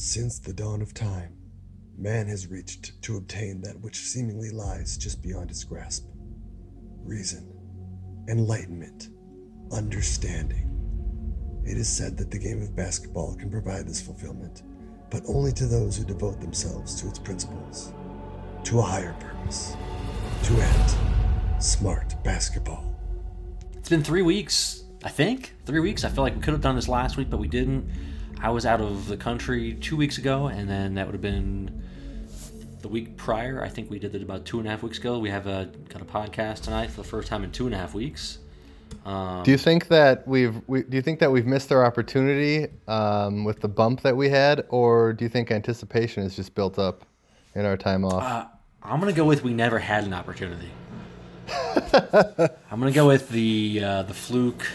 Since the dawn of time, man has reached to obtain that which seemingly lies just beyond his grasp reason, enlightenment, understanding. It is said that the game of basketball can provide this fulfillment, but only to those who devote themselves to its principles, to a higher purpose, to end smart basketball. It's been three weeks, I think. Three weeks. I feel like we could have done this last week, but we didn't. I was out of the country two weeks ago, and then that would have been the week prior. I think we did it about two and a half weeks ago. We have a, got a podcast tonight for the first time in two and a half weeks. Um, Do you think that we've we, do you think that we've missed our opportunity um, with the bump that we had, or do you think anticipation is just built up in our time off? Uh, I'm gonna go with we never had an opportunity. I'm gonna go with the uh, the fluke.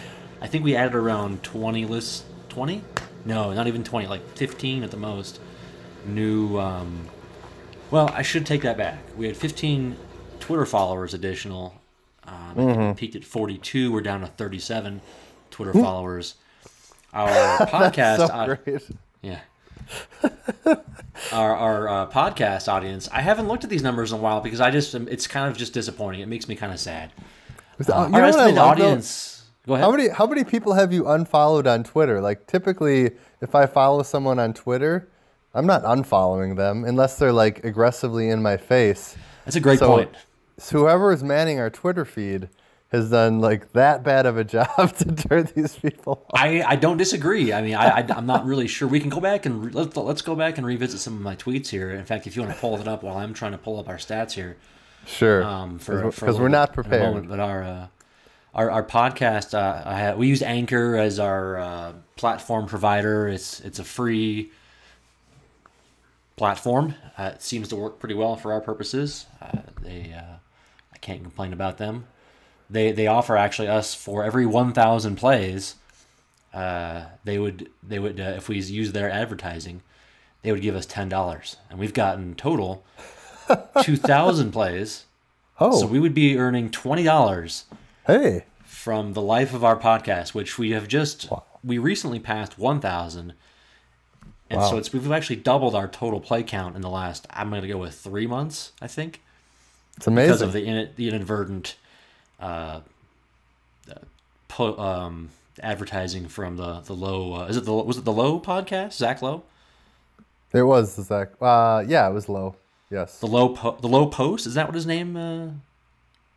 I think we added around 20 lists. 20? No, not even 20. Like 15 at the most. New. Um, well, I should take that back. We had 15 Twitter followers additional. Um, we peaked at 42. We're down to 37 Twitter followers. Our podcast. so yeah. our our uh, podcast audience. I haven't looked at these numbers in a while because I just it's kind of just disappointing. It makes me kind of sad. You Uh, know our what I estimated love, though? Go ahead. How many how many people have you unfollowed on Twitter? Like typically, if I follow someone on Twitter, I'm not unfollowing them unless they're like aggressively in my face. That's a great So- point. So whoever is manning our Twitter feed has done like that bad of a job to turn these people off. I, I don't disagree. I mean, I, I am not really sure. We can go back and re- let's let's go back and revisit some of my tweets here. In fact, if you want to pull it up while I'm trying to pull up our stats here, Sure. um, for Because we're not bit in a prepared. moment, but our uh, our our podcast, uh, I ha- we use Anchor as our uh, platform provider. It's it's a free platform. Uh, it seems to work pretty well for our purposes. Uh, they uh, I can't complain about them. They they offer actually us for every 1,000 plays. Uh, they would they would uh, if we use their advertising, they would give us ten dollars, and we've gotten total two thousand plays. Oh, So we would be earning twenty dollars hey. from the life of our podcast, which we have just we recently passed one thousand, and so it's we've actually doubled our total play count in the last. I'm going to go with three months, I think, It's amazing. because of the in, the inadvertent uh, uh, po, um, advertising from the the low. Uh, is it the was it the low podcast? Zach Lowe? it was Zach. Uh, yeah, it was low. Yes, the low po- the Lowe Post. Is that what his name? Uh,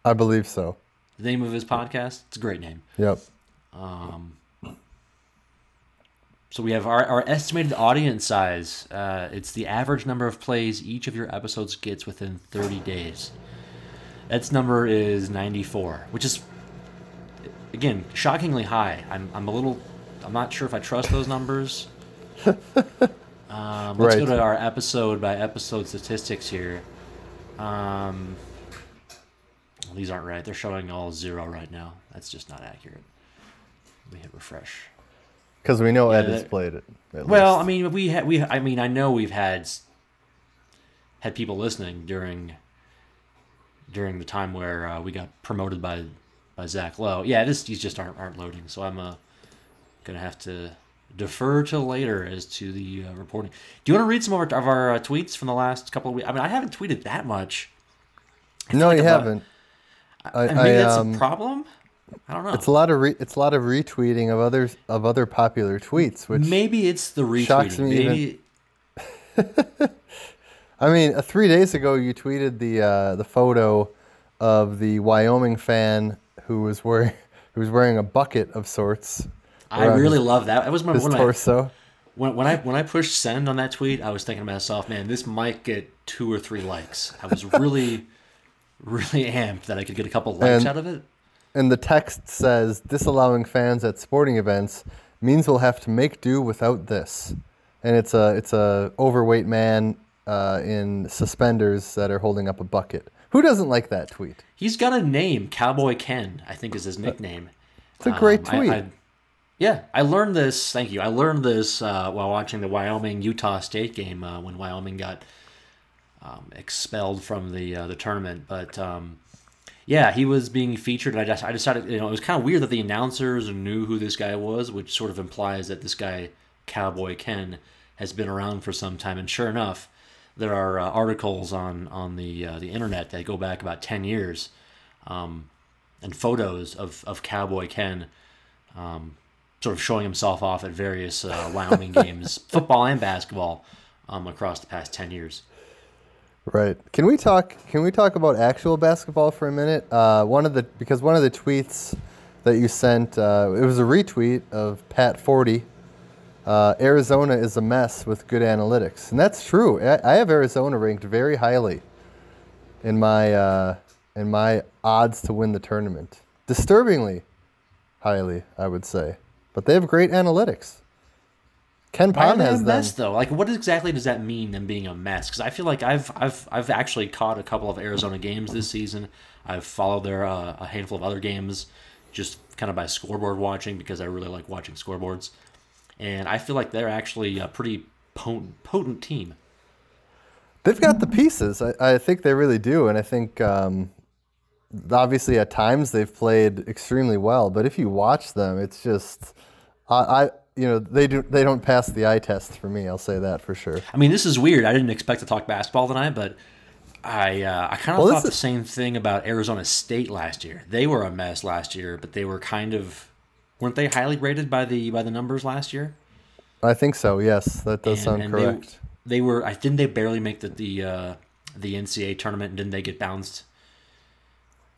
I believe so. The name of his podcast. It's a great name. Yep. Um, so we have our, our estimated audience size. Uh, it's the average number of plays each of your episodes gets within 30 days. Its number is 94, which is, again, shockingly high. I'm, I'm a little, I'm not sure if I trust those numbers. Um, let's go to our episode by episode statistics here. Um, these aren't right. They're showing all zero right now. That's just not accurate. We hit refresh. Because we know Yeah, Ed has that- played it. at Well, I mean, we had we. I mean, I know we've had had people listening during during the time where uh, we got promoted by by Zach Lowe. Yeah, this these just aren't aren't loading. So I'm uh, gonna have to defer to later as to the uh, reporting. Do you want to read some of our, of our uh, tweets from the last couple of weeks? I mean, I haven't tweeted that much. no, like you about- haven't. I, And maybe that's um, a problem. I don't know. It's a lot of re- it's a lot of retweeting of others of other popular tweets, which maybe it's the shocks retweeting. me even- Maybe I mean, uh, three days ago you tweeted the uh, the photo of the Wyoming fan who was wearing who was wearing a bucket of sorts. I really his, love that. That was my, his one torso. When, when I when I pushed send on that tweet, I was thinking to myself, man, this might get two or three likes. I was really, really amped that I could get a couple likes And- out of it. And the text says, "Disallowing fans at sporting events means we'll have to make do without this." And it's a it's a overweight man uh, in suspenders that are holding up a bucket. Who doesn't like that tweet? He's got a name, Cowboy Ken, I think is his nickname. It's a great Um, I- tweet. I- yeah, I learned this. Thank you. I learned this uh, while watching the Wyoming Utah State game uh, when Wyoming got um, expelled from the uh, the tournament. But um, yeah, he was being featured. And I just I decided you know it was kind of weird that the announcers knew who this guy was, which sort of implies that this guy Cowboy Ken has been around for some time, and sure enough, there are uh, articles on on the uh, the internet that go back about ten years, um, and photos of of Cowboy Ken, um, sort of showing himself off at various uh, Wyoming games, football and basketball, um, across the past ten years. Right. Can we talk? Can we talk about actual basketball for a minute? Uh, one of the because one of the tweets that you sent uh, it was a retweet of Pat Forde. Uh, Arizona is a mess with good analytics, and that's true. I, I have Arizona ranked very highly in my uh, in my odds to win the tournament. Disturbingly highly, I would say. But they have great analytics. KenPom they a has them. mess though? Like, what exactly does that mean? Them being a mess? Because I feel like I've I've I've actually caught a couple of Arizona games this season. I've followed their uh, a handful of other games, just kind of by scoreboard watching because I really like watching scoreboards, and I feel like they're actually a pretty potent potent team. They've got the pieces. I, I think they really do, and I think um, obviously at times they've played extremely well. But if you watch them, it's just I, I you know they do they don't pass the eye test for me. I'll say that for sure. I mean, this is weird. I didn't expect to talk basketball tonight, but I uh, I kind of Well, thought the is- same thing about Arizona State last year. They were a mess last year, but they were kind of weren't they highly rated by the by the numbers last year? I think so. Yes, that does sound they- correct. They, were. I didn't they barely make the the uh, the NCAA tournament, and didn't they get bounced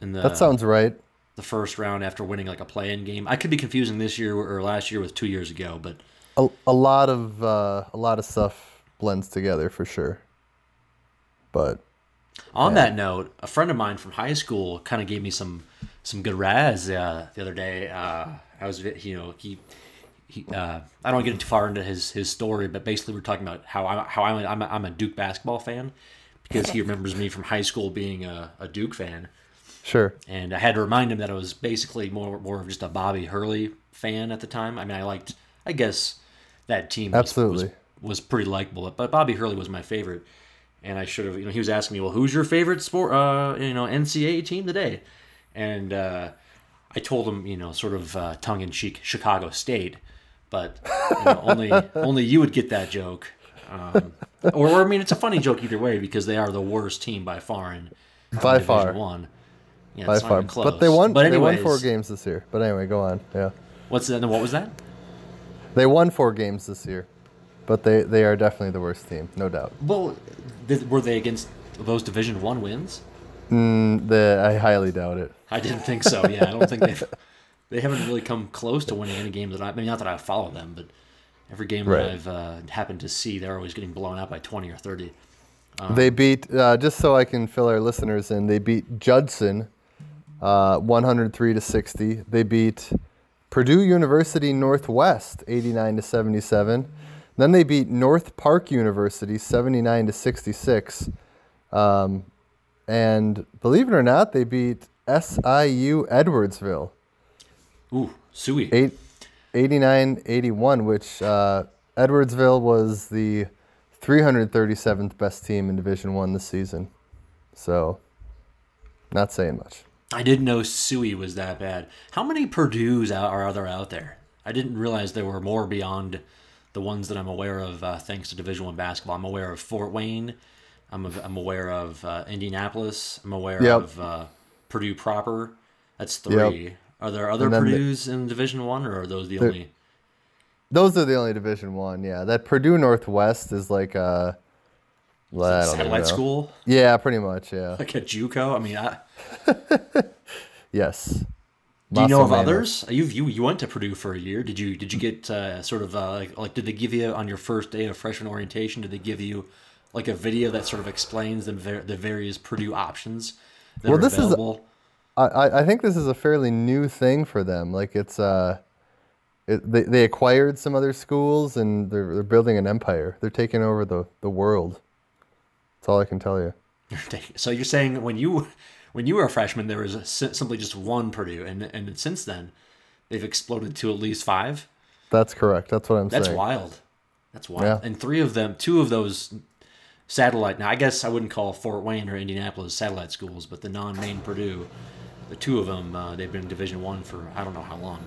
in the that sounds right. The first round after winning like a play-in game? I could be confusing this year or last year with two years ago, but A, a lot of uh, a lot of stuff blends together for sure. But On that note, a friend of mine from high school kind of gave me some some good razz uh, the other day. Uh, I was, you know, he, he uh, I don't get too far into his his story, but basically we're talking about how I how I'm a, I'm a, I'm a Duke basketball fan because he remembers me from high school being a, a Duke fan, sure, and I had to remind him that I was basically more more of just a Bobby Hurley fan at the time. I mean, I liked, I guess, that team was, Absolutely. was, was pretty likable, but Bobby Hurley was my favorite. And I should have, you know, he was asking me, well, who's your favorite sport, uh, you know, NCAA team today? And uh, I told him, you know, sort of uh, tongue in cheek, Chicago State, but you know, only only you would get that joke. Um, or, or I mean, it's a funny joke either way because they are the worst team by far in, in By Division far. One. Yeah, by it's far. close. But they won. But they won four games this year. But anyway, go on. Yeah, What's that? What was that? they won four games this year. But they, they are definitely the worst team, no doubt. Well, th- were they against those Division One wins? Mm, the, I highly doubt it. I didn't think so. Yeah, I don't think they've they haven't really come close to winning any game that I. I mean, not that I follow them, but every game Right. that I've uh, happened to see, they're always getting blown out by twenty or thirty. They beat uh, just so I can fill our listeners in. They beat Judson, uh, 103 to 60. They beat Purdue University Northwest, 89 to 77. Then they beat North Park University, 79 to 66. Um, and believe it or not, they beat SIU Edwardsville, Ooh, eight, 89 81, which uh, Edwardsville was the 337th best team in Division One this season. So, not saying much. I didn't know Sui was that bad. How many Purdue's out, are there out there? I didn't realize there were more beyond the ones that I'm aware of, uh, thanks to Division One basketball. I'm aware of Fort Wayne. I'm, a, I'm aware of uh, Indianapolis. I'm aware Yep. of uh, Purdue proper. That's three. Are there other then the- Purdue's in Division One, or are those the only? Those are the only Division One. Yeah, that Purdue Northwest is like a well, satellite school, Yeah, pretty much. Yeah. like a JUCO. I mean, I, Yes. do you know of others? You, you you went to Purdue for a year. Did you did you get uh, sort of uh, like like did they give you on your first day of freshman orientation? Did they give you like a video that sort of explains the ver- the various Purdue options that Well, are this is- available? I, I I think this is a fairly new thing for them. Like it's uh, it, they they acquired some other schools and they're they're building an empire. They're taking over the the world. That's all I can tell you. so you're saying when you when you were a freshman, there was a, simply just one Purdue, and and since then they've exploded to at least five. That's correct. That's what I'm That's saying. That's wild. That's wild. Yeah. And three of them, two of those satellite. Now, I guess I wouldn't call Fort Wayne or Indianapolis satellite schools, but the non-main Purdue, the two of them, uh, they've been Division One for I don't know how long.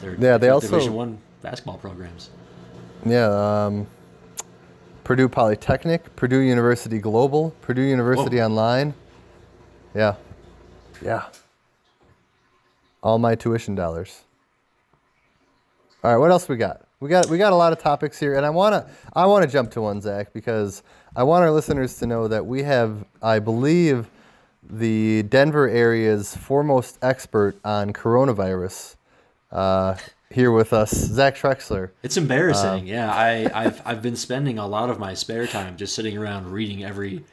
They're Yeah, they they're also- Division One basketball programs. Yeah. Um, Purdue Polytechnic, Purdue University Global, Purdue University Online. Yeah. Yeah. All my tuition dollars. All right, what else we got? We got we got a lot of topics here, and I wanna I wanna jump to one, Zach, because I want our listeners to know that we have, I believe, the Denver area's foremost expert on coronavirus uh, here with us, Zach Trexler. It's embarrassing. yeah, I, I've I've been spending a lot of my spare time just sitting around reading every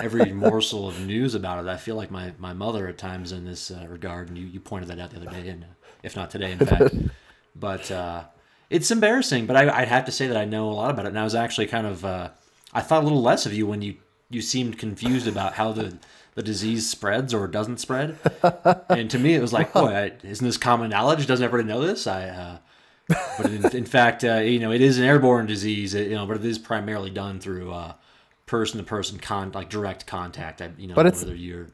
every morsel of news about it. I feel like my, my mother at times in this uh, regard, and you, you pointed that out the other day, and if not today, in fact. but uh, it's embarrassing. But I, I'd have to say that I know a lot about it, and I was actually kind of uh, I thought a little less of you when you you seemed confused about how the the disease spreads or doesn't spread. and to me, it was like, boy, I, isn't this common knowledge? Doesn't everybody know this? I, uh, but in, in fact, uh, you know, it is an airborne disease. You know, but it is primarily done through person to person con like direct contact. You know, But it's- over the year.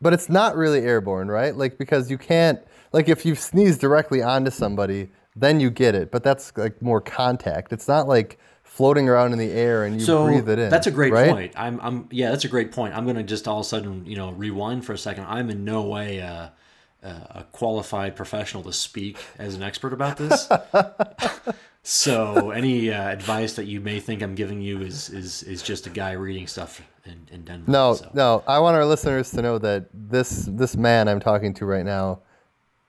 But it's not really airborne, right? Like because you can't like if you sneeze directly onto somebody, then you get it. But that's like more contact. It's not like floating around in the air and you so breathe it in. that's a great right? point. I'm, I'm, yeah, that's a great point. I'm gonna just all of a sudden, you know, rewind for a second. I'm in no way uh, a qualified professional to speak as an expert about this. so any uh, advice that you may think I'm giving you is is is just a guy reading stuff in, in Denver. No, so. no. I want our listeners to know that this this man I'm talking to right now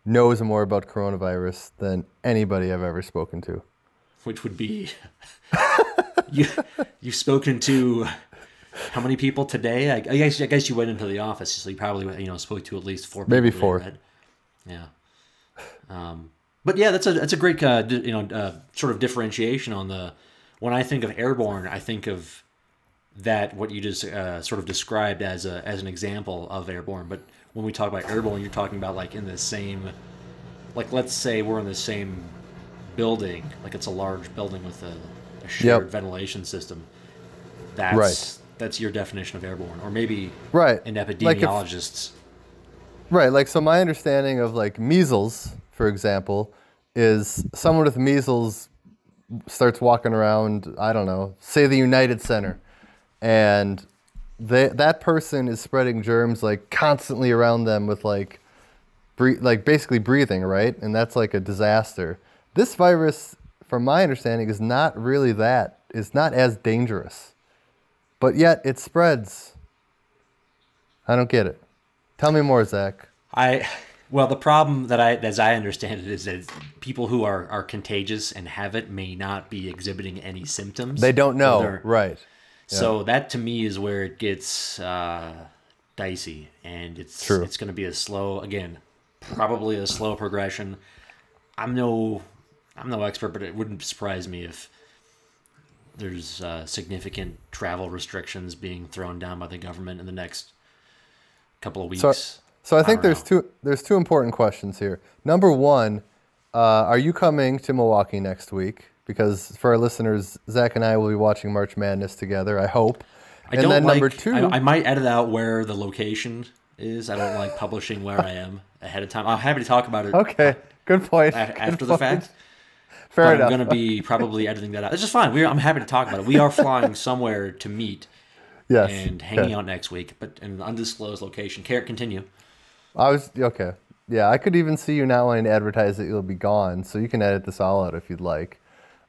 knows more about coronavirus than anybody I've ever spoken to. Which would be you you've spoken to how many people today? I, I guess I guess you went into the office, so you probably you know spoke to at least four. Maybe four. right? Yeah. Um, but yeah, that's a that's a great uh, you know uh, sort of differentiation on the when I think of airborne, I think of that what you just uh, sort of described as a as an example of airborne. But when we talk about airborne, you're talking about like in the same like let's say we're in the same building, like it's a large building with a, a shared Yep. ventilation system. That's Right. that's your definition of airborne, or maybe Right. an Like if- epidemiologist's. Right. Like so my understanding of like measles, for example, is someone with measles starts walking around, I don't know, say the United Center, and they, that person is spreading germs like constantly around them with like bre- like basically breathing, right? And that's like a disaster. This virus, from my understanding, is not really that. It's not as dangerous. But yet it spreads. I don't get it. Tell me more, Zach. I well, the problem that I, as I understand it, is that people who are are contagious and have it may not be exhibiting any symptoms. They don't know, they're- right? So that to me is where it gets uh, dicey, and it's True. it's going to be a slow again, probably a slow progression. I'm no I'm no expert, but it wouldn't surprise me if there's uh, significant travel restrictions being thrown down by the government in the next couple of weeks. So, so I think don't there's know. two there's two important questions here. Number one, uh, are you coming to Milwaukee next week? Because for our listeners, Zach and I will be watching March Madness together. I hope. I and don't then like, number two, I, I might edit out where the location is. I don't like publishing where I am ahead of time. I'm happy to talk about it okay, good point. a- Good after the point. fact. Fair but enough. I'm going to be probably editing that out. It's just fine. We're, I'm happy to talk about it. We are flying somewhere to meet yes. and hanging okay. out next week, but in an undisclosed location. Carrot, continue. I was okay. Yeah, I could even see you not wanting to advertise that you'll be gone, so you can edit this all out if you'd like.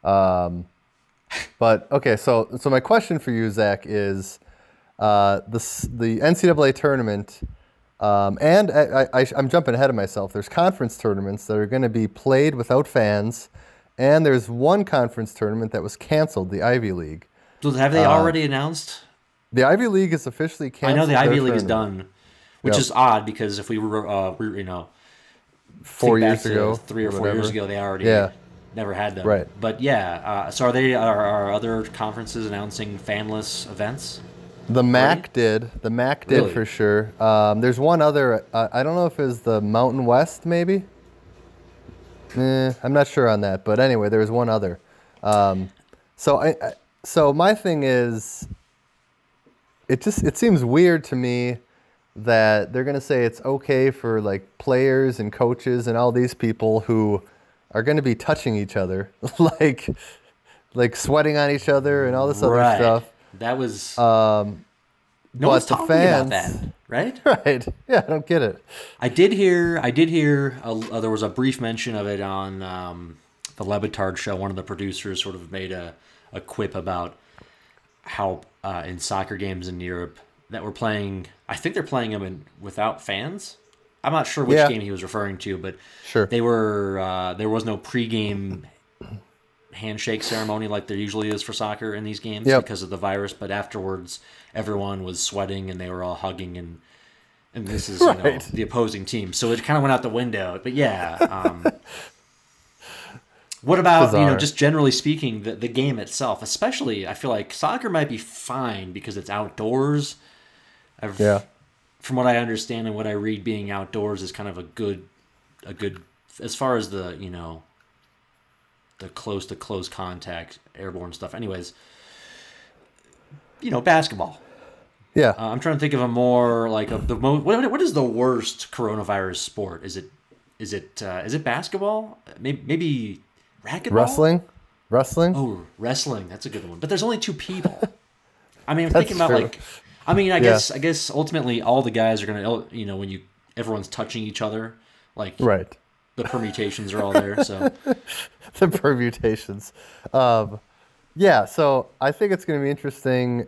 Um, but okay, so so my question for you, Zach, is uh, the the NCAA tournament, um, and I, I, I'm jumping ahead of myself. There's conference tournaments that are going to be played without fans, and there's one conference tournament that was canceled, the Ivy League. So have they already announced? The Ivy League is officially canceled. I know the Ivy League is done, which Yep. is odd because if we were, uh, we, you know, four years ago, three or four whatever. years ago, they already Yeah. never had them. Right. But yeah, uh, so are they? Are, are other conferences announcing fanless events? The MAC did. The MAC did Really? for sure. Um, there's one other. Uh, I don't know if it was the Mountain West, maybe. Eh, I'm not sure on that, but anyway, there was one other. Um, so I, I, so my thing is, it just it seems weird to me that they're gonna say it's okay for like players and coaches and all these people who are gonna be touching each other, like like sweating on each other and all this other right. stuff. That was Um, no one's but the talking about that, right? right? Yeah, I don't get it. I did hear. I did hear. A, uh, there was a brief mention of it on um, the Le Batard show. One of the producers sort of made a, a quip about how uh, in soccer games in Europe that we're playing. I think they're playing them in, without fans. I'm not sure which Yeah. game he was referring to, but Sure. they were. Uh, there was no pregame handshake ceremony like there usually is for soccer in these games Yep. because of the virus. But afterwards, everyone was sweating and they were all hugging and and this is you know the opposing team. So it kind of went out the window. But yeah. Um, what about you know just generally speaking the the game itself? Especially, I feel like soccer might be fine because it's outdoors. I've, Yeah. From what I understand and what I read, being outdoors is kind of a good, a good as far as the you know. The close to close contact airborne stuff. Anyways, you know basketball. Yeah. Uh, I'm trying to think of a more like a, the most. What, what is the worst coronavirus sport? Is it is it uh, is it basketball? Maybe maybe racquetball. Wrestling. Wrestling. Oh, wrestling. That's a good one. But there's only two people. I mean, I'm thinking about true. like. I mean, I Yeah. guess I guess ultimately all the guys are gonna you know when you everyone's touching each other like Right. The permutations are all there. So the permutations. Um, yeah, so I think it's going to be interesting.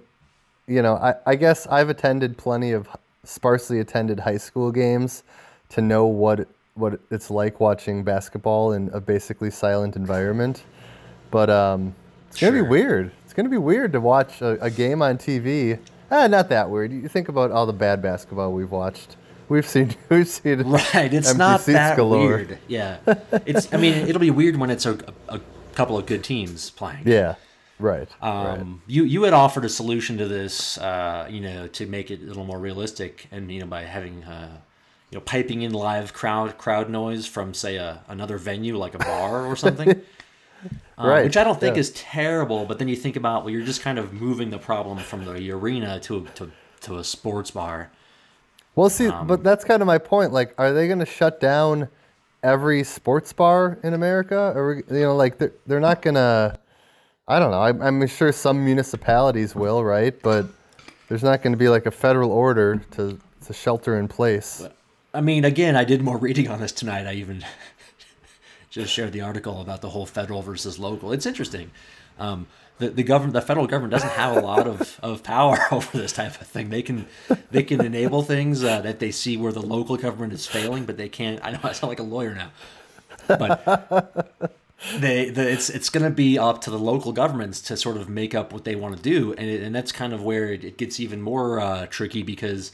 You know, I, I guess I've attended plenty of sparsely attended high school games to know what what it's like watching basketball in a basically silent environment. But um, it's going to be weird. It's going to be weird to watch a, a game on TV. Ah, not that weird. You think about all the bad basketball we've watched. We've seen we've seen right, it's empty not seats that galore. weird. Yeah, it's. I mean, it'll be weird when it's a, a couple of good teams playing. Yeah, right. right. Um, you you had offered a solution to this, uh, you know, to make it a little more realistic, and you know, by having uh, you know, piping in live crowd crowd noise from say a, another venue like a bar or something. Uh, Right, Which I don't think yeah. is terrible, but then you think about well, you're just kind of moving the problem from the arena to to, to a sports bar. Well, see, Um, but that's kind of my point. Like, are they going to shut down every sports bar in America? Or you know, like they're they're not going to. I don't know. I'm, I'm sure some municipalities will, right? But there's not going to be like a federal order to to shelter in place. I mean, again, I did more reading on this tonight. I even just shared the article about the whole federal versus local. It's interesting. Um, the, the government, the federal government, doesn't have a lot of, of power over this type of thing. They can they can enable things uh, that they see where the local government is failing, but they can't. I know I sound like a lawyer now, but they the, it's it's going to be up to the local governments to sort of make up what they want to do, and it, and that's kind of where it, it gets even more uh, tricky because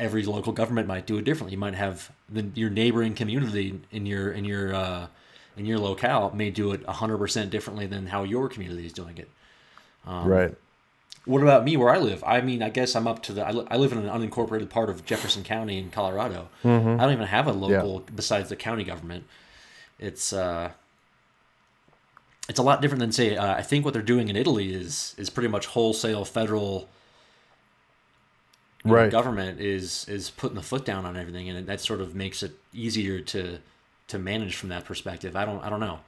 every local government might do it differently. You might have the, your neighboring community in your in your uh, in your locale may do it hundred percent differently than how your community is doing it. Um, right. What about me, where I live? I mean, I guess I'm up to the. I, li- I live in an unincorporated part of Jefferson County in Colorado. I don't even have a local besides the county government. It's uh, it's a lot different than say. Uh, I think what they're doing in Italy is is pretty much wholesale federal you know, Right. government is is putting the foot down on everything, and that sort of makes it easier to to manage from that perspective. I don't I don't know.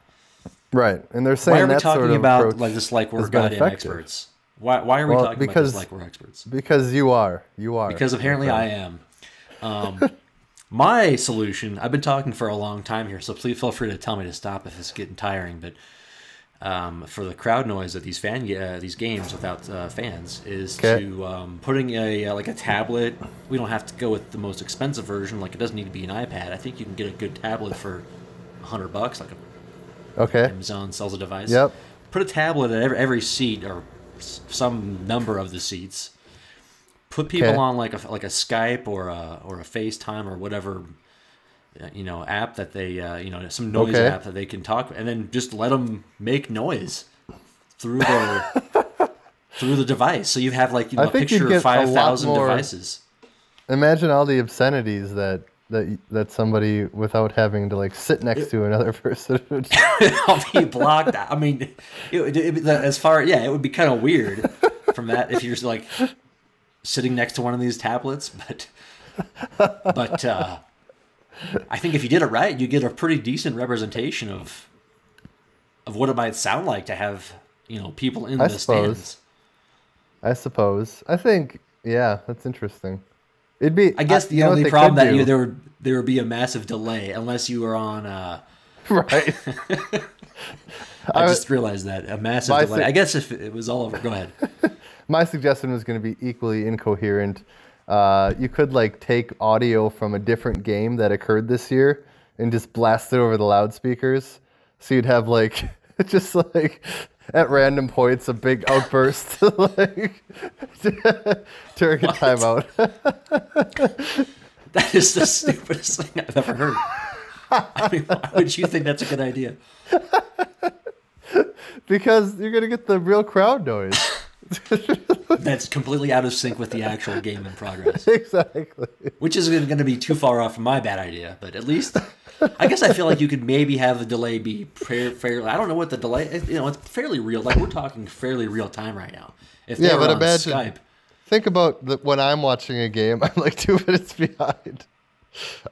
Right. And they're saying Why are we talking sort of about like this like we're goddamn experts? Why why are we Well, talking about because- this like we're experts? because you are. You are. Because apparently I am. Um, my solution, I've been talking for a long time here, so please feel free to tell me to stop if it's getting tiring. But um, for the crowd noise at these fan uh, these games without uh, fans is Okay. to um, putting a uh, like a tablet. We don't have to go with the most expensive version. Like it doesn't need to be an iPad. I think you can get a good tablet for a hundred bucks. Like okay. Amazon sells a device. Yep. Put a tablet at every, every seat or s- some number of the seats. Put people Okay. on like a like a Skype or a or a FaceTime or whatever you know app that they uh, you know some noise Okay. app that they can talk and then just let them make noise through their through the device. So you have like you know, a picture of five thousand devices. Imagine all the obscenities that that that somebody without having to like sit next to another person. would- I'll be blocked out. I mean, it, it, as far yeah, it would be kind of weird from that if you're like sitting next to one of these tablets, but but uh, I think if you did it right, you get a pretty decent representation of of what it might sound like to have you know people in I the suppose. stands. I suppose. I think. Yeah, that's interesting. It'd be. I guess the know what only problem that do? you there would there would be a massive delay unless you were on. Uh, right. I, I- just realized that a massive delay. thi- I guess if it was all over, go ahead. My suggestion was going to be equally incoherent. Uh, you could like take audio from a different game that occurred this year and just blast it over the loudspeakers. So you'd have like just like at random points a big outburst like during a timeout. That is the stupidest thing I've ever heard. I mean, why would you think that's a good idea? because you're gonna get the real crowd noise. That's completely out of sync with the actual game in progress, exactly. which isn't going to be too far off from my bad idea. But at least, I guess I feel like you could maybe have the delay be fair, fairly. I don't know what the delay. You know, it's fairly real. Like we're talking fairly real time right now. If Yeah, but imagine- Skype, Think about the, when I'm watching a game, I'm like two minutes behind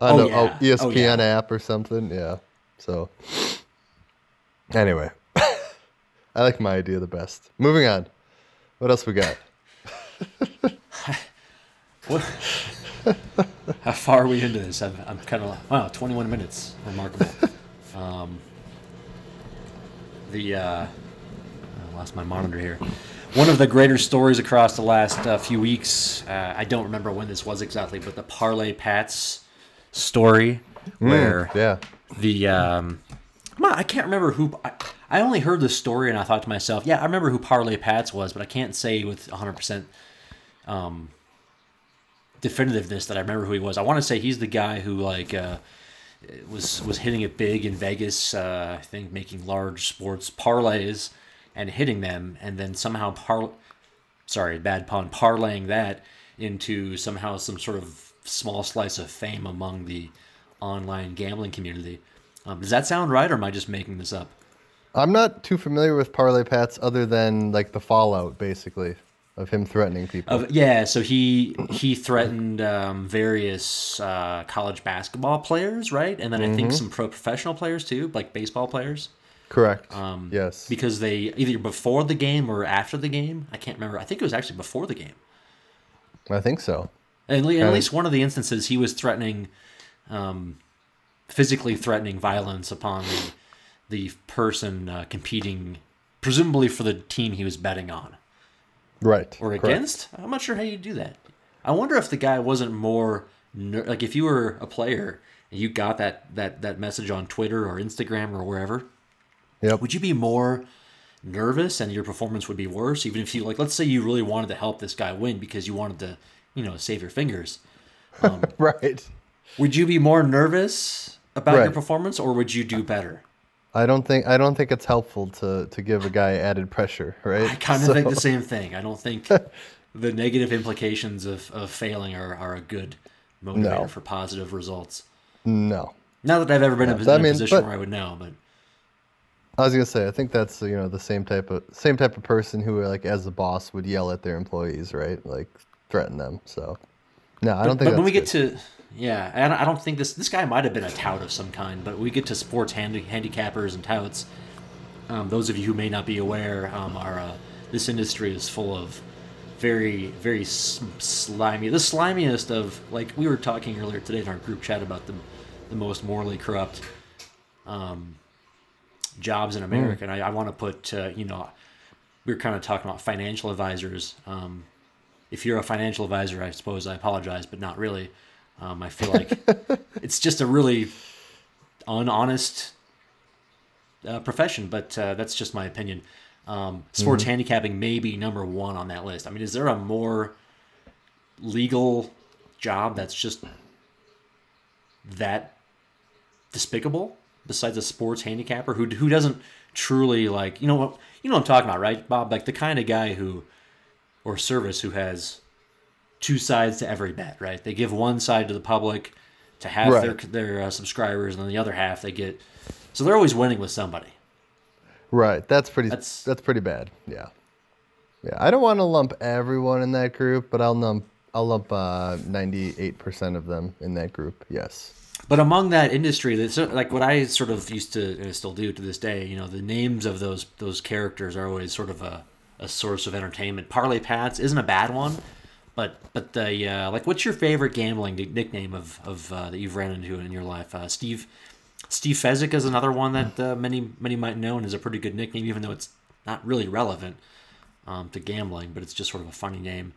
on Oh, a, yeah. a Oh, ESPN yeah. app or something. Yeah. So, anyway, I like my idea the best. Moving on. What else we got? what? How far are we into this? I'm, I'm kind of like, wow, 21 minutes, remarkable. Um, the uh, I lost my monitor here. One of the greater stories across the last uh, few weeks. Uh, I don't remember when this was exactly, but the Parlay Pats story, where Yeah. the um, I can't remember who. I, I only heard the story and I thought to myself, yeah, I remember who Parlay Pats was, but I can't say with 100 percent um, definitiveness that I remember who he was. I want to say he's the guy who like uh, was was hitting it big in Vegas. Uh, I think making large sports parlays and hitting them, and then somehow par sorry, bad pun, parlaying that into somehow some sort of small slice of fame among the online gambling community. Um, does that sound right, or am I just making this up? I'm not too familiar with parlay pats other than like the fallout, basically, of him threatening people. Of, yeah, so he he threatened um, various uh, college basketball players, right? And then I think some pro professional players too, like baseball players. Correct. Um, yes. Because they either before the game or after the game. I can't remember. I think it was actually before the game. I think so. And at Kinda- least one of the instances, he was threatening, um, physically threatening violence upon the the person uh, competing, presumably for the team he was betting on Right. or correct. against. I'm not sure how you do that. I wonder if the guy wasn't more ner- like if you were a player and you got that that that message on Twitter or Instagram or wherever, Yep. would you be more nervous and your performance would be worse even if you like let's say you really wanted to help this guy win because you wanted to you know save your fingers right. would you be more nervous about your performance or would you do better I don't think I don't think it's helpful to to give a guy added pressure, right? i kind of So- think the same thing i don't think the negative implications of, of failing are, are a good motivator No. for positive results No. not that i've ever been in a, in a mean, position but- where i would know but I was gonna say I think that's you know the same type of same type of person who like as the boss would yell at their employees, right? Like threaten them. So no, I don't think. but when we that's get to yeah I don't, I don't think this this guy might have been a tout of some kind but we get to sports handi- handicappers and touts. Um, those of you who may not be aware um, are uh, this industry is full of very very s- slimy the slimiest of like we were talking earlier today in our group chat about the, the most morally corrupt um, jobs in america and i, I want to put uh, you know we are kind of talking about financial advisors. Um, if you're a financial advisor, I suppose I apologize, but not really. Um, I feel like it's just a really unhonest uh, profession, but uh, that's just my opinion. Um, sports handicapping may be number one on that list. I mean, is there a more legal job that's just that despicable besides a sports handicapper who who doesn't truly like you know what you know what I'm talking about, right, Bob? Like the kind of guy who or service who has two sides to every bet, right? They give one side to the public to have Right. their their uh, subscribers, and then the other half they get. So they're always winning with somebody. right. That's pretty. That's- That's, pretty bad. Yeah. Yeah. I don't want to lump everyone in that group, but I'll lump I'll lump uh, 98% of them in that group. Yes. But among that industry, that's like what I sort of used to and still do to this day. You know, the names of those those characters are always sort of a, a source of entertainment. Parlay Pats isn't a bad one, but but the uh, like, what's your favorite gambling nickname of of uh, that you've ran into in your life? Uh, Steve Steve Fezzik is another one that uh, many many might know and is a pretty good nickname, even though it's not really relevant um, to gambling, but it's just sort of a funny name.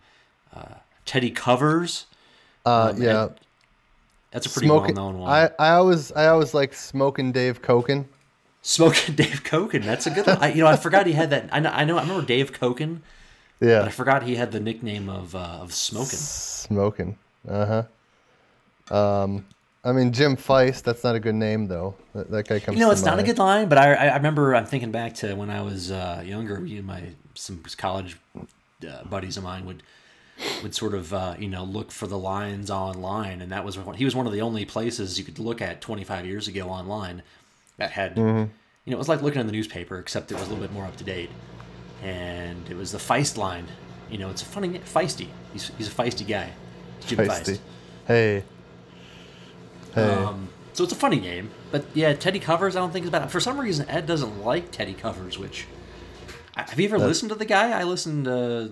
Uh, Teddy Covers. Uh, Um, yeah. That's a pretty Smoking. well known one. I, I always I always like smoking Dave Cokin. Smoking Dave Cokin. That's a good one. I, you know, I forgot he had that. I know. I know. I remember Dave Cokin, but I forgot he had the nickname of uh, of Smoking. Smoking. Uh huh. Um, I mean Jim Feist. That's not a good name though. That, that guy comes. You know, it's not a good line, but I, I remember I'm thinking back to when I was uh, younger. And my some college uh, buddies of mine would would sort of uh, you know look for the lines online, and that was one, he was one of the only places you could look at 25 years ago online that had Mm-hmm. you know it was like looking in the newspaper, except it was a little bit more up to date, and it was the Feist line. You know, it's a funny feisty. He's he's a feisty guy. Jim Feisty. Feist. Hey. Hey. Um, so it's a funny game, but yeah, Teddy Covers I don't think is bad. For some reason, Ed doesn't like Teddy Covers. Which have you ever listened to the guy? I listened uh,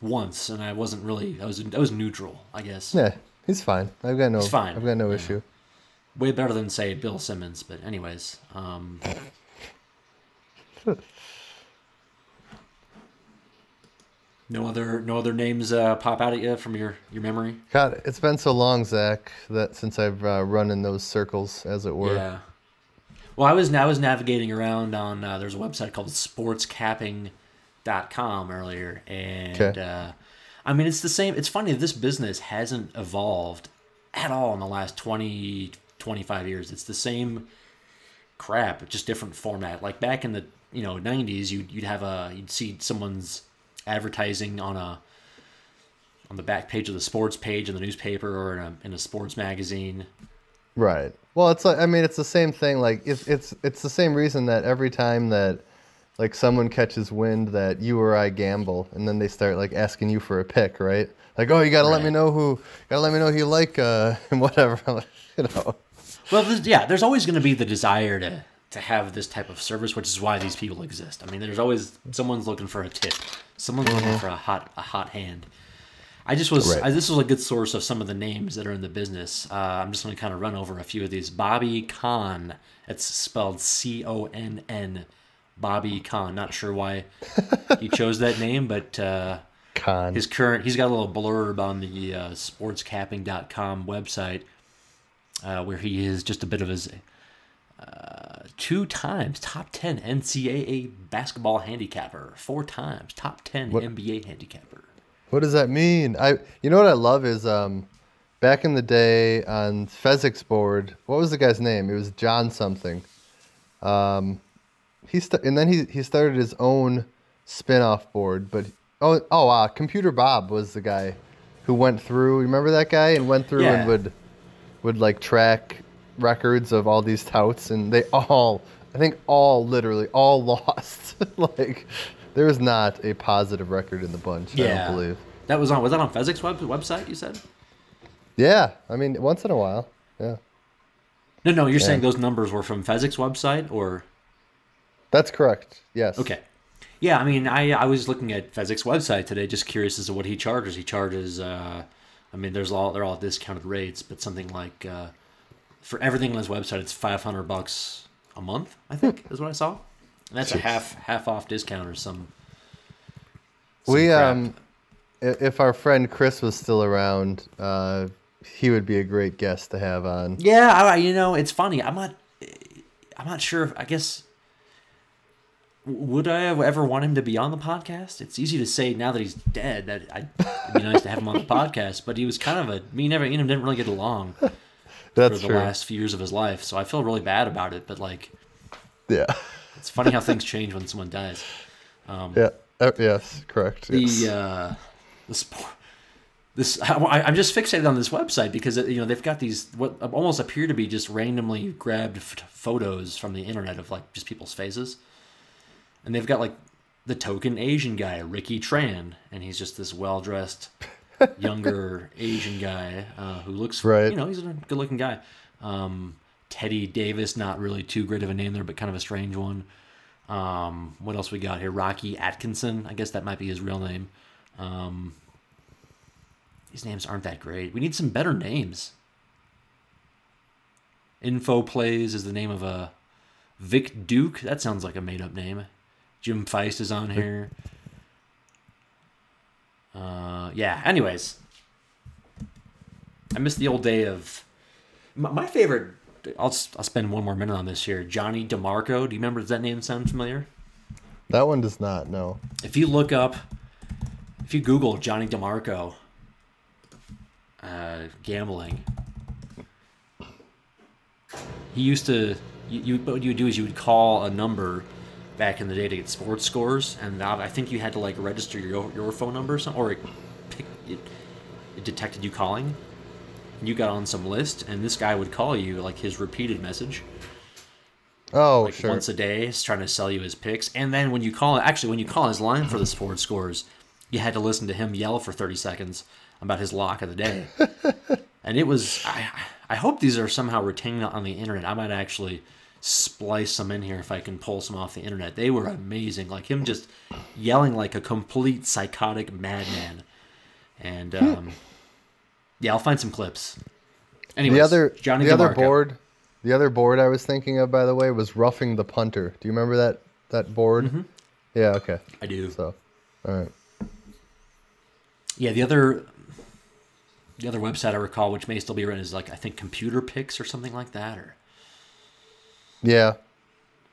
once, and I wasn't really. I was I was neutral, I guess. yeah, he's fine. I've got no. He's fine, I've got no yeah. issue. Way better than say Bill Simmons. But anyways, um, no other no other names uh, pop out at you from your your memory. God, it's been so long, Zach, that since I've uh, run in those circles, as it were. Yeah. Well, I was I was navigating around on uh, there's a website called sportscapping.com earlier, and Okay. uh, I mean it's the same. It's funny this business hasn't evolved at all in the last 20, 25 years. It's the same crap, just different format. Like back in the you know '90s, you'd you'd have a you'd see someone's advertising on a on the back page of the sports page in the newspaper or in a, in a sports magazine. Right. Well, it's like I mean, it's the same thing. Like it's it's it's the same reason that every time that like someone catches wind that you or I gamble, and then they start like asking you for a pick, right? Like, oh, you gotta let me know who, gotta let me know who you like, uh, and whatever. You know. Well, yeah, there's always going to be the desire to to have this type of service, which is why these people exist. I mean, there's always someone's looking for a tip, someone's looking for a hot a hot hand. I just was Right. I, this was a good source of some of the names that are in the business. Uh, I'm just going to kind of run over a few of these. Bobby Conn, it's spelled C O N N. Bobby Conn. Not sure why he chose that name, but uh, his current he's got a little blurb on the uh, sportscapping.com website uh, where he is just a bit of his uh, two times top 10 ncaa basketball handicapper four times top 10 What- nba handicapper What does that mean? I you know what I love is um back in the day on Fezzik's board, what was the guy's name? It was John something. Um he st- and then he he started his own spin-off board, but oh oh uh, Computer Bob was the guy who went through, remember that guy and went through Yeah. and would would like track records of all these touts and they all I think all literally all lost. like there was not a positive record in the bunch, I Yeah. don't believe. that was on was that on Fezzik's web, website you said Yeah, I mean, once in a while. Yeah, no no you're saying those numbers were from Fezzik's website or that's correct. Yes. Okay. Yeah, I mean, I I was looking at Fezzik's website today, just curious as to what he charges. He charges, uh, I mean, there's all they're all discounted rates, but something like uh, for everything on his website, it's five hundred bucks a month. I think is what I saw. And that's a half half off discount or some. some We crap. um, if our friend Chris was still around, uh, he would be a great guest to have on. Yeah, I, you know, it's funny. I'm not. I'm not sure. If, I guess. Would I ever want him to be on the podcast? It's easy to say now that he's dead that I'd, it'd be nice to have him on the podcast. But he was kind of a me never me and him didn't really get along That's for the true. last few years of his life. So I feel really bad about it. But like, Yeah. it's funny how things change when someone dies. Yeah. Uh, yes. Correct. the yes. uh, the sport. This I, I'm just fixated on this website because you know they've got these what almost appear to be just randomly grabbed f- photos from the internet of like just people's faces, and they've got like the token Asian guy Ricky Tran, and he's just this well dressed younger Asian guy uh, who looks, Right. you know, he's a good-looking guy. Um, Teddy Davis, not really too great of a name there, but kind of a strange one. Um, what else we got here? Rocky Atkinson. I guess that might be his real name. Um, these names aren't that great. We need some better names. Info Plays is the name of a Vic Duke. That sounds like a made-up name. Jim Feist is on here. Uh, yeah. Anyways, I miss the old day of my, my favorite. I'll I'll spend one more minute on this here. Johnny DeMarco. Do you remember? Does that name sound familiar? That one does not. No. If you look up, if you Google Johnny DeMarco uh, gambling, he used to. You, you what you would do is you would call a number back in the day to get sports scores, and now I think you had to like register your your phone number or something, or it, pick, it, it detected you calling. You got on some list, and this guy would call you like his repeated message Oh, like sure. once a day, is trying to sell you his picks. And then when you call, actually, when you call his line for the sports scores, you had to listen to him yell for thirty seconds about his lock of the day. and it was, I, I hope these are somehow retained on the internet. I might actually splice some in here if I can pull some off the internet. They were amazing, like him just yelling like a complete psychotic madman. And um, yeah, I'll find some clips. Anyways, the other Johnny the other board the other board I was thinking of by the way was roughing the punter. Do you remember that that board? Mm-hmm. Yeah, okay. I do. So, all right. Yeah, the other the other website I recall, which may still be around, is like I think Computer Picks or something like that, or Yeah.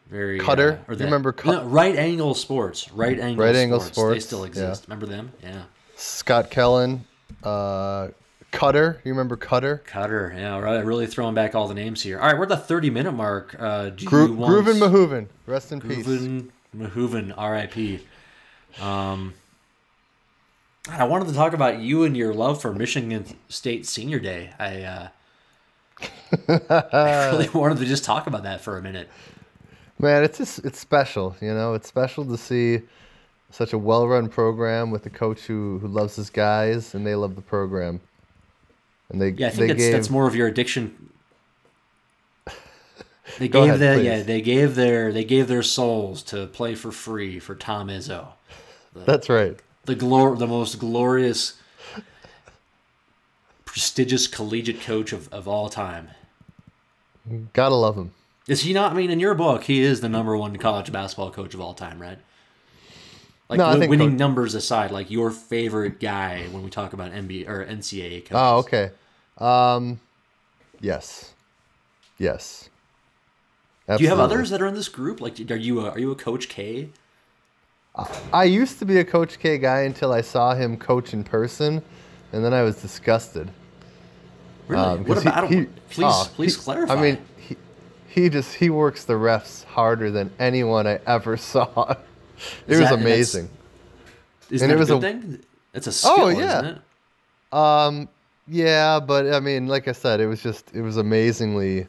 very Cutter? Uh, or You that- remember Cut- no, Right Angle Sports? Right Angle. Right Angle Sports. They Sports, still yeah. exist. Remember them? Yeah. Scott Kellen, uh Cutter. You remember Cutter? Cutter. Yeah. Right. Really throwing back all the names here. All right, we're at the thirty minute mark. Uh, Gro- you want Grooven Mahooven. Rest in peace. Grooven Mahooven, R.I.P. Um, I wanted to talk about you and your love for Michigan State Senior Day. I, uh, I really wanted to just talk about that for a minute. Man, it's just it's special, you know. It's special to see such a well-run program with a coach who, who loves his guys and they love the program. And they Yeah, I think that's, gave that's more of your addiction. They gave ahead, their yeah they gave their they gave their souls to play for free for Tom Izzo, That's right. the glor the most glorious, prestigious collegiate coach of, of all time. Gotta love him. Is he not? I mean, in your book, he is the number one college basketball coach of all time, right? Like No, I think winning Coach- numbers aside, like your favorite guy when we talk about NBA or NCAA coaches. Oh, okay. Um, yes, yes. Do you have others that are in this group? Like, are you a, are you a Coach K? I used to be a Coach K guy until I saw him coach in person, and then I was disgusted. Really? Um, what he- about? I he- please, oh, please he- clarify. I mean, he, he just he works the refs harder than anyone I ever saw. It Is was that- amazing. isn't and that it a was a- thing? It's a skill, Oh, yeah. isn't it? Um, yeah, but I mean, like I said, it was just it was amazingly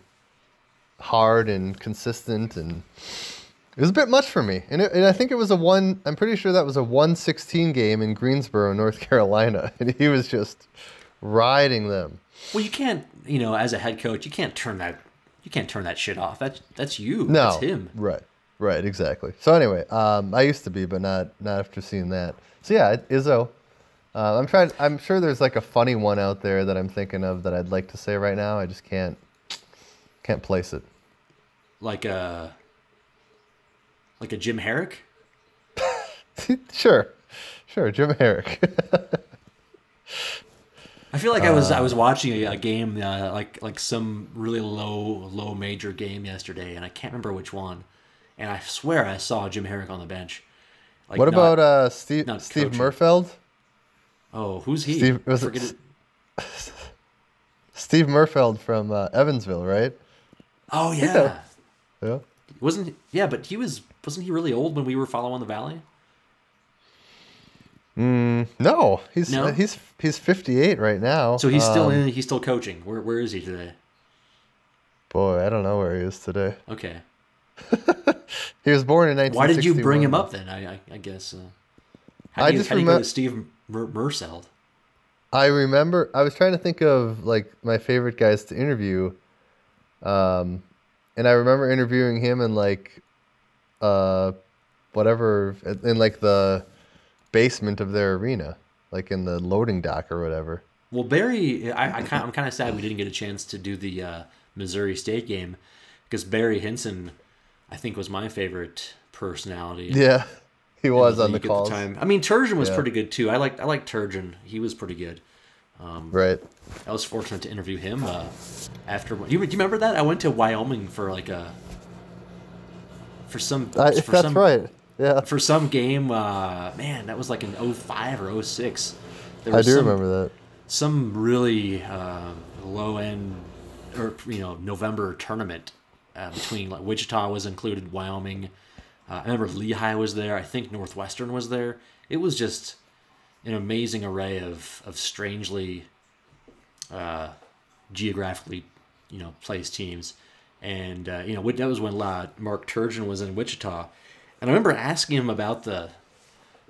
hard and consistent, and it was a bit much for me. And, it, and I think it was a one. I'm pretty sure that was a one sixteen game in Greensboro, North Carolina, and he was just riding them. Well, you can't, you know, as a head coach, you can't turn that, you can't turn that shit off. That's that's you. No, that's him. Right, right, exactly. So anyway, um, I used to be, but not not after seeing that. So yeah, Izzo. Uh, I'm trying. I'm sure there's like a funny one out there that I'm thinking of that I'd like to say right now. I just can't can't place it. Like a, like a Jim Harrick. sure, sure, Jim Harrick. I feel like I was Uh. I was watching a, a game uh, like like some really low low major game yesterday, and I can't remember which one. And I swear I saw Jim Harrick on the bench. Like what not- about uh, Steve not Steve coaching. Merfeld? Oh, who's he? Steve- was it Forget it. Steve Merfeld from uh, Evansville, right? Oh yeah, Yeah. Wasn't he, yeah? But he was wasn't he really old when we were following the Valley? No, he's No? uh, he's he's 58 right now. So he's still Um, in. He's still coaching. Where where is he today? Boy, I don't know where he is today. Okay. He was born in 1961. Why did you bring him up then? I I, I guess. Uh, how I do you, just how do you go to Steve Mer-? I remember I was trying to think of like my favorite guys to interview. Um and I remember interviewing him in like uh whatever in like the basement of their arena, like in the loading dock or whatever. Well, Barry, I, I kind, I'm kind of sad we didn't get a chance to do the uh, Missouri State game because Barry Hinson, I think, was my favorite personality. Yeah. He was on the time. I mean, Turgeon was Yeah. pretty good too. I like I like Turgeon. He was pretty good. Right. I was fortunate to interview him uh, after. You, do you remember that? I went to Wyoming for like a for some I, for that's some, right. Yeah. for some game. Uh, man, that was like in 05 or 06. There I do some, remember that. some really uh, low end or you know November tournament uh, between like Wichita was included, Wyoming. Uh, I remember Lehigh was there. I think Northwestern was there. It was just an amazing array of of strangely uh, geographically you know placed teams, and uh, you know that was when uh, Mark Turgeon was in Wichita, and I remember asking him about the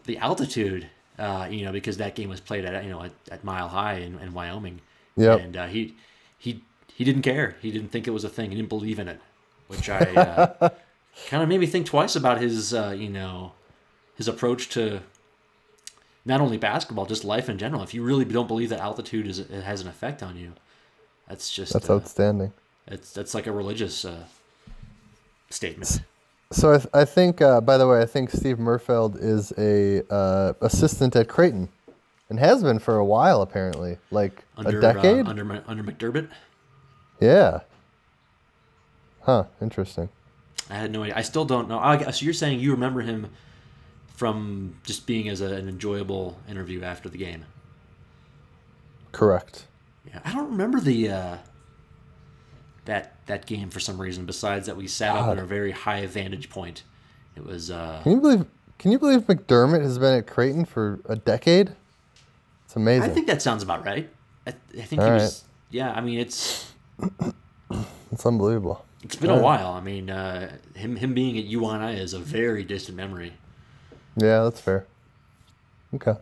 the altitude, uh, you know, because that game was played at you know at, at Mile High in, in Wyoming. Yep. And uh, he he he didn't care. He didn't think it was a thing. He didn't believe in it, which I uh, kind of made me think twice about his uh, you know his approach to not only basketball, just life in general. If you really don't believe that altitude is it has an effect on you, that's just That's uh, outstanding. it's that's like a religious uh, statement. So I, th- I think, uh, by the way, I think Steve Merfeld is a uh, assistant at Creighton, and has been for a while apparently, like Under a decade. uh, under Mi- under McDermott. yeah. Huh. Interesting. I had no idea. I still don't know. I so you're saying you remember him from just being as a, an enjoyable interview after the game. Correct. Yeah, I don't remember the uh, that that game for some reason. Besides that, we sat up God. at a very high vantage point. It was uh, Can you believe? Can you believe McDermott has been at Creighton for a decade? It's amazing. I think that sounds about right. I, I think he All was. Yeah, I mean it's it's unbelievable. it's been a while. I mean uh, him him being at UNI is a very distant memory. Yeah, that's fair. Okay.